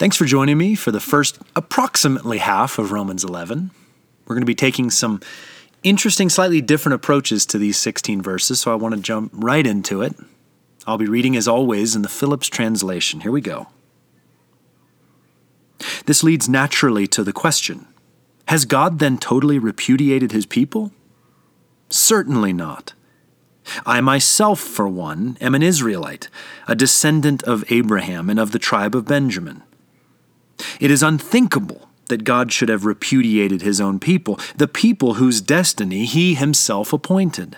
Thanks for joining me for the first approximately half of Romans 11. We're going to be taking some interesting, slightly different approaches to these 16 verses, so I want to jump right into it. I'll be reading, as always, in the Phillips translation. Here we go. This leads naturally to the question Has God then totally repudiated his people? Certainly not. I myself, for one, am an Israelite, a descendant of Abraham and of the tribe of Benjamin. It is unthinkable that God should have repudiated his own people, the people whose destiny he himself appointed.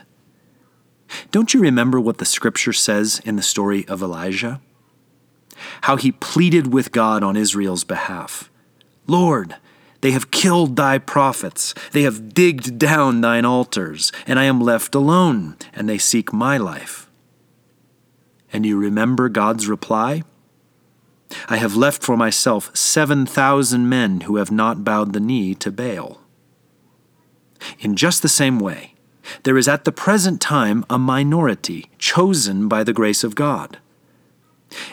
Don't you remember what the scripture says in the story of Elijah? How he pleaded with God on Israel's behalf Lord, they have killed thy prophets, they have digged down thine altars, and I am left alone, and they seek my life. And you remember God's reply? I have left for myself seven thousand men who have not bowed the knee to Baal. In just the same way, there is at the present time a minority chosen by the grace of God.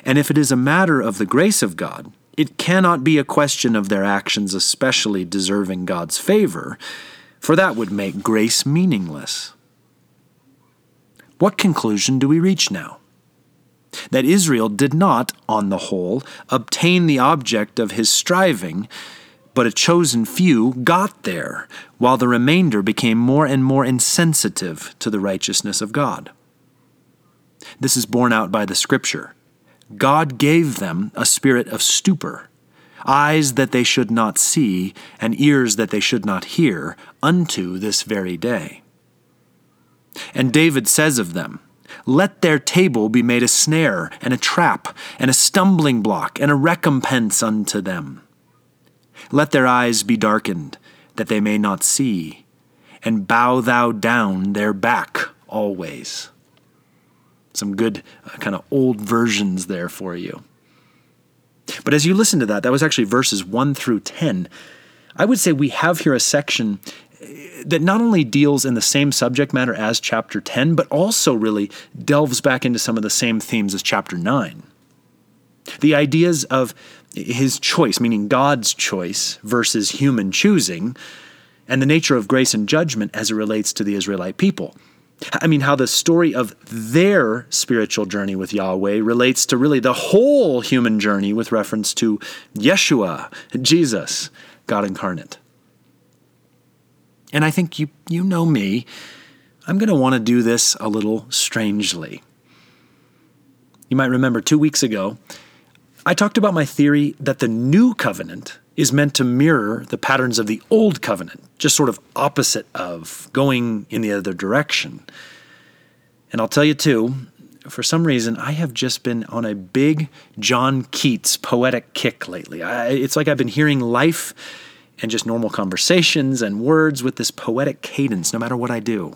And if it is a matter of the grace of God, it cannot be a question of their actions especially deserving God's favor, for that would make grace meaningless. What conclusion do we reach now? That Israel did not, on the whole, obtain the object of his striving, but a chosen few got there, while the remainder became more and more insensitive to the righteousness of God. This is borne out by the Scripture. God gave them a spirit of stupor, eyes that they should not see, and ears that they should not hear, unto this very day. And David says of them, let their table be made a snare and a trap and a stumbling block and a recompense unto them. Let their eyes be darkened, that they may not see, and bow thou down their back always. Some good uh, kind of old versions there for you. But as you listen to that, that was actually verses 1 through 10. I would say we have here a section that not only deals in the same subject matter as chapter 10, but also really delves back into some of the same themes as chapter 9. The ideas of his choice, meaning God's choice versus human choosing, and the nature of grace and judgment as it relates to the Israelite people. I mean, how the story of their spiritual journey with Yahweh relates to really the whole human journey with reference to Yeshua, Jesus, God incarnate. And I think you, you know me. I'm going to want to do this a little strangely. You might remember two weeks ago, I talked about my theory that the new covenant is meant to mirror the patterns of the old covenant, just sort of opposite of, going in the other direction. And I'll tell you too, for some reason, I have just been on a big John Keats poetic kick lately. I, it's like I've been hearing life and just normal conversations and words with this poetic cadence no matter what I do.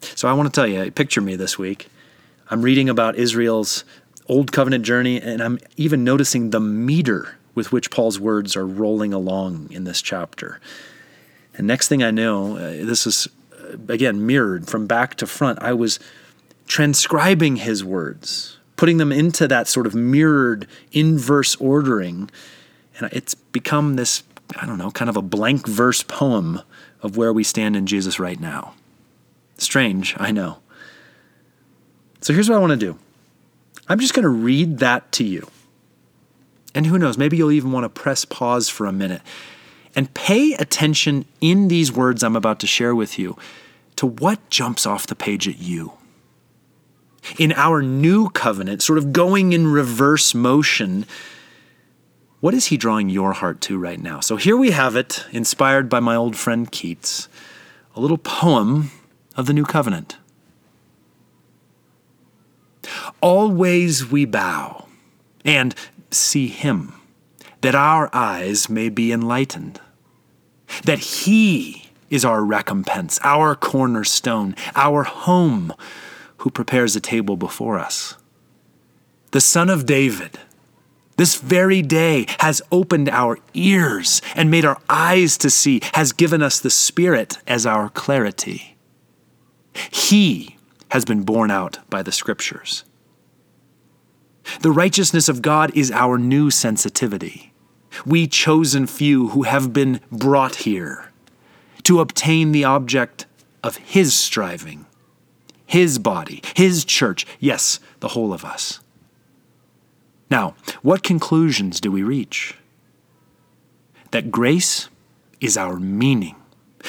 So I want to tell you, picture me this week. I'm reading about Israel's Old Covenant journey, and I'm even noticing the meter with which Paul's words are rolling along in this chapter. And next thing I know, uh, this is uh, again mirrored from back to front. I was transcribing his words, putting them into that sort of mirrored inverse ordering and it's become this, I don't know, kind of a blank verse poem of where we stand in Jesus right now. Strange, I know. So here's what I want to do I'm just going to read that to you. And who knows, maybe you'll even want to press pause for a minute and pay attention in these words I'm about to share with you to what jumps off the page at you. In our new covenant, sort of going in reverse motion, what is he drawing your heart to right now? So here we have it, inspired by my old friend Keats, a little poem of the New Covenant. Always we bow and see him, that our eyes may be enlightened, that he is our recompense, our cornerstone, our home, who prepares a table before us. The Son of David this very day has opened our ears and made our eyes to see, has given us the Spirit as our clarity. He has been borne out by the Scriptures. The righteousness of God is our new sensitivity. We chosen few who have been brought here to obtain the object of His striving, His body, His church, yes, the whole of us. Now, what conclusions do we reach? That grace is our meaning,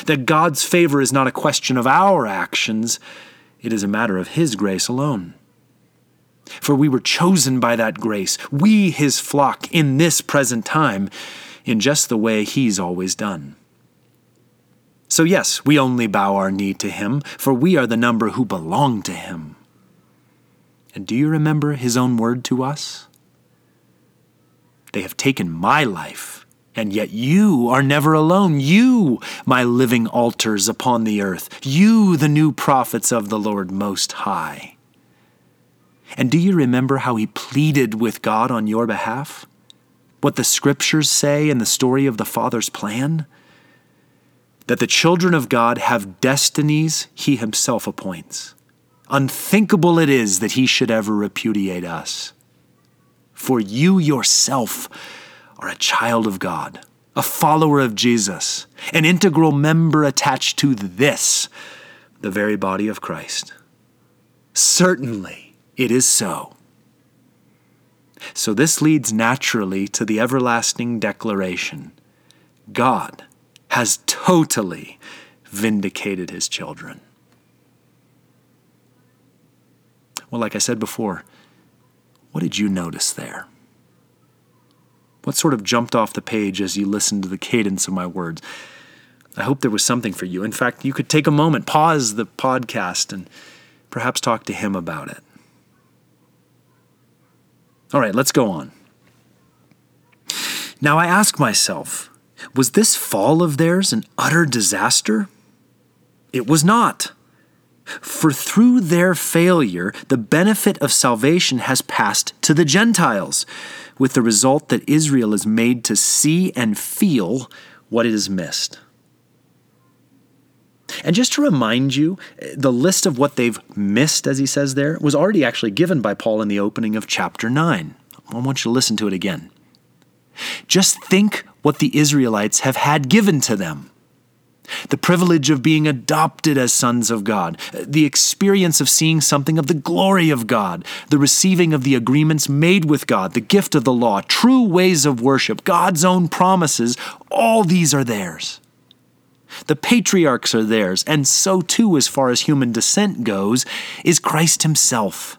that God's favor is not a question of our actions, it is a matter of His grace alone. For we were chosen by that grace, we his flock in this present time, in just the way he's always done. So, yes, we only bow our knee to him, for we are the number who belong to him. And do you remember his own word to us? They have taken my life, and yet you are never alone. You, my living altars upon the earth, you, the new prophets of the Lord Most High. And do you remember how he pleaded with God on your behalf? What the scriptures say in the story of the Father's plan? That the children of God have destinies he himself appoints. Unthinkable it is that he should ever repudiate us. For you yourself are a child of God, a follower of Jesus, an integral member attached to this, the very body of Christ. Certainly, it is so. So this leads naturally to the everlasting declaration God has totally vindicated his children. Well, like I said before, what did you notice there? What sort of jumped off the page as you listened to the cadence of my words? I hope there was something for you. In fact, you could take a moment, pause the podcast, and perhaps talk to him about it. All right, let's go on. Now I ask myself, was this fall of theirs an utter disaster? It was not. For through their failure, the benefit of salvation has passed to the Gentiles, with the result that Israel is made to see and feel what it has missed. And just to remind you, the list of what they've missed, as he says there, was already actually given by Paul in the opening of chapter 9. I want you to listen to it again. Just think what the Israelites have had given to them the privilege of being adopted as sons of God, the experience of seeing something of the glory of God, the receiving of the agreements made with God, the gift of the law, true ways of worship, God's own promises, all these are theirs. The patriarchs are theirs, and so too, as far as human descent goes, is Christ Himself.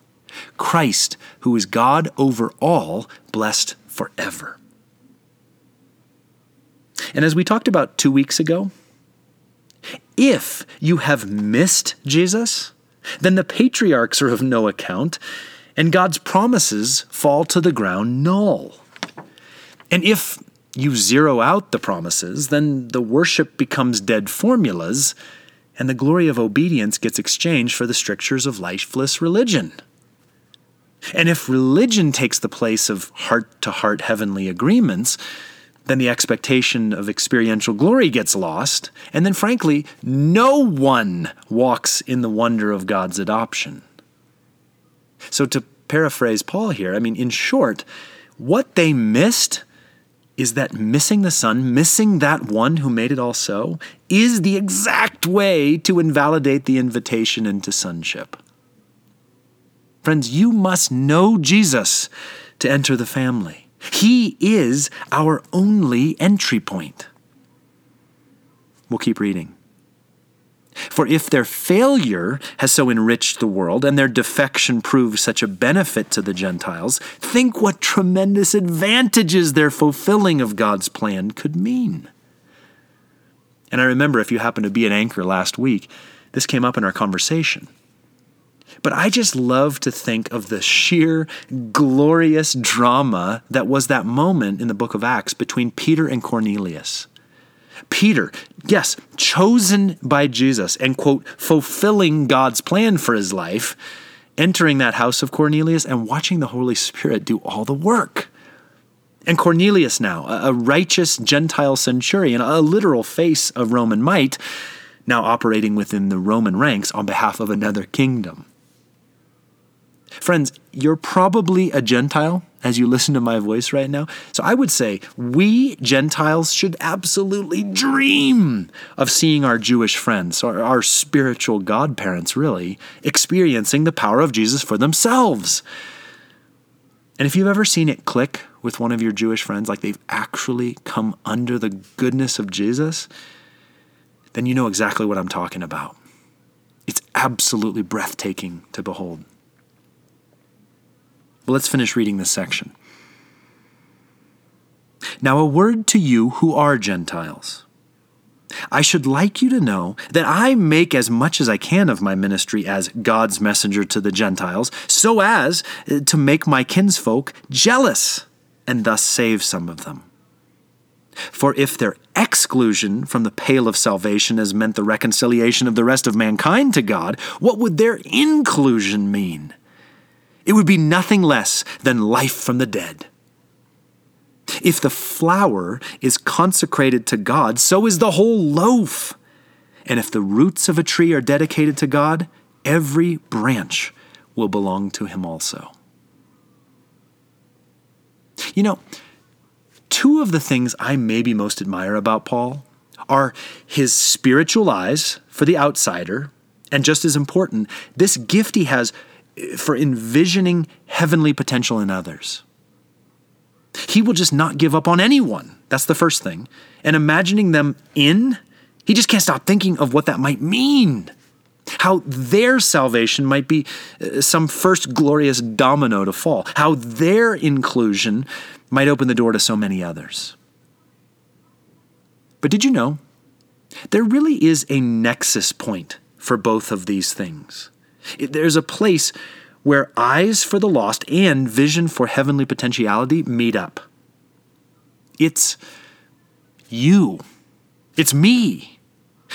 Christ, who is God over all, blessed forever. And as we talked about two weeks ago, if you have missed Jesus, then the patriarchs are of no account, and God's promises fall to the ground null. And if you zero out the promises, then the worship becomes dead formulas, and the glory of obedience gets exchanged for the strictures of lifeless religion. And if religion takes the place of heart to heart heavenly agreements, then the expectation of experiential glory gets lost, and then, frankly, no one walks in the wonder of God's adoption. So, to paraphrase Paul here, I mean, in short, what they missed is that missing the Son, missing that one who made it all so, is the exact way to invalidate the invitation into sonship. Friends, you must know Jesus to enter the family. He is our only entry point. We'll keep reading. For if their failure has so enriched the world and their defection proves such a benefit to the Gentiles, think what tremendous advantages their fulfilling of God's plan could mean. And I remember if you happened to be at Anchor last week, this came up in our conversation. But I just love to think of the sheer glorious drama that was that moment in the book of Acts between Peter and Cornelius. Peter, yes, chosen by Jesus and, quote, fulfilling God's plan for his life, entering that house of Cornelius and watching the Holy Spirit do all the work. And Cornelius, now, a righteous Gentile centurion, a literal face of Roman might, now operating within the Roman ranks on behalf of another kingdom. Friends, you're probably a Gentile as you listen to my voice right now. So I would say we Gentiles should absolutely dream of seeing our Jewish friends, or our spiritual godparents, really, experiencing the power of Jesus for themselves. And if you've ever seen it click with one of your Jewish friends, like they've actually come under the goodness of Jesus, then you know exactly what I'm talking about. It's absolutely breathtaking to behold. But let's finish reading this section. Now, a word to you who are Gentiles. I should like you to know that I make as much as I can of my ministry as God's messenger to the Gentiles, so as uh, to make my kinsfolk jealous and thus save some of them. For if their exclusion from the pale of salvation has meant the reconciliation of the rest of mankind to God, what would their inclusion mean? It would be nothing less than life from the dead. If the flour is consecrated to God, so is the whole loaf. And if the roots of a tree are dedicated to God, every branch will belong to Him also. You know, two of the things I maybe most admire about Paul are his spiritual eyes for the outsider, and just as important, this gift he has for envisioning heavenly potential in others. He will just not give up on anyone. That's the first thing. And imagining them in, he just can't stop thinking of what that might mean. How their salvation might be uh, some first glorious domino to fall. How their inclusion might open the door to so many others. But did you know? There really is a nexus point for both of these things. There's a place where eyes for the lost and vision for heavenly potentiality meet up. It's you. It's me.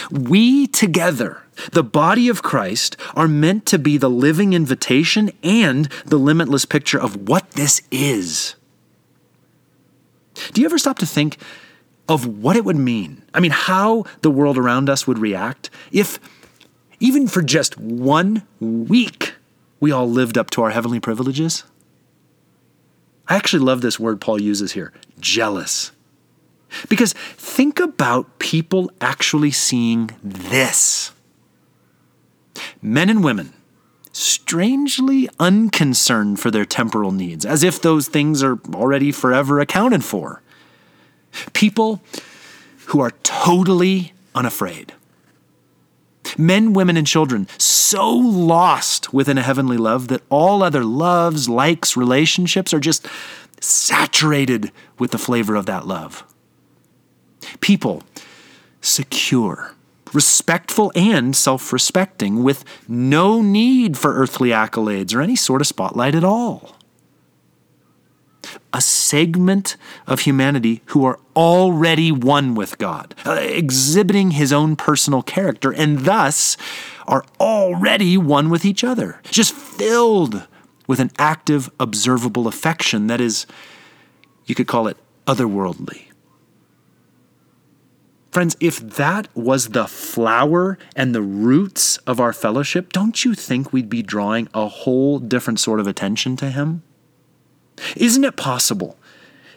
We together, the body of Christ, are meant to be the living invitation and the limitless picture of what this is. Do you ever stop to think of what it would mean? I mean, how the world around us would react if even for just one week, we all lived up to our heavenly privileges? I actually love this word Paul uses here jealous. Because think about people actually seeing this. Men and women, strangely unconcerned for their temporal needs, as if those things are already forever accounted for. People who are totally unafraid. Men, women, and children so lost within a heavenly love that all other loves, likes, relationships are just saturated with the flavor of that love. People secure, respectful, and self respecting with no need for earthly accolades or any sort of spotlight at all a segment of humanity who are already one with God, uh, exhibiting his own personal character, and thus are already one with each other, just filled with an active, observable affection that is, you could call it otherworldly. Friends, if that was the flower and the roots of our fellowship, don't you think we'd be drawing a whole different sort of attention to Him? Isn't it possible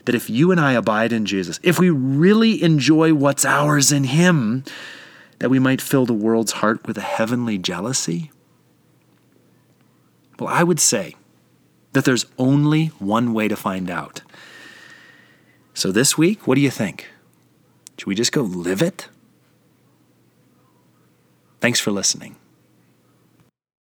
that if you and I abide in Jesus, if we really enjoy what's ours in Him, that we might fill the world's heart with a heavenly jealousy? Well, I would say that there's only one way to find out. So this week, what do you think? Should we just go live it? Thanks for listening.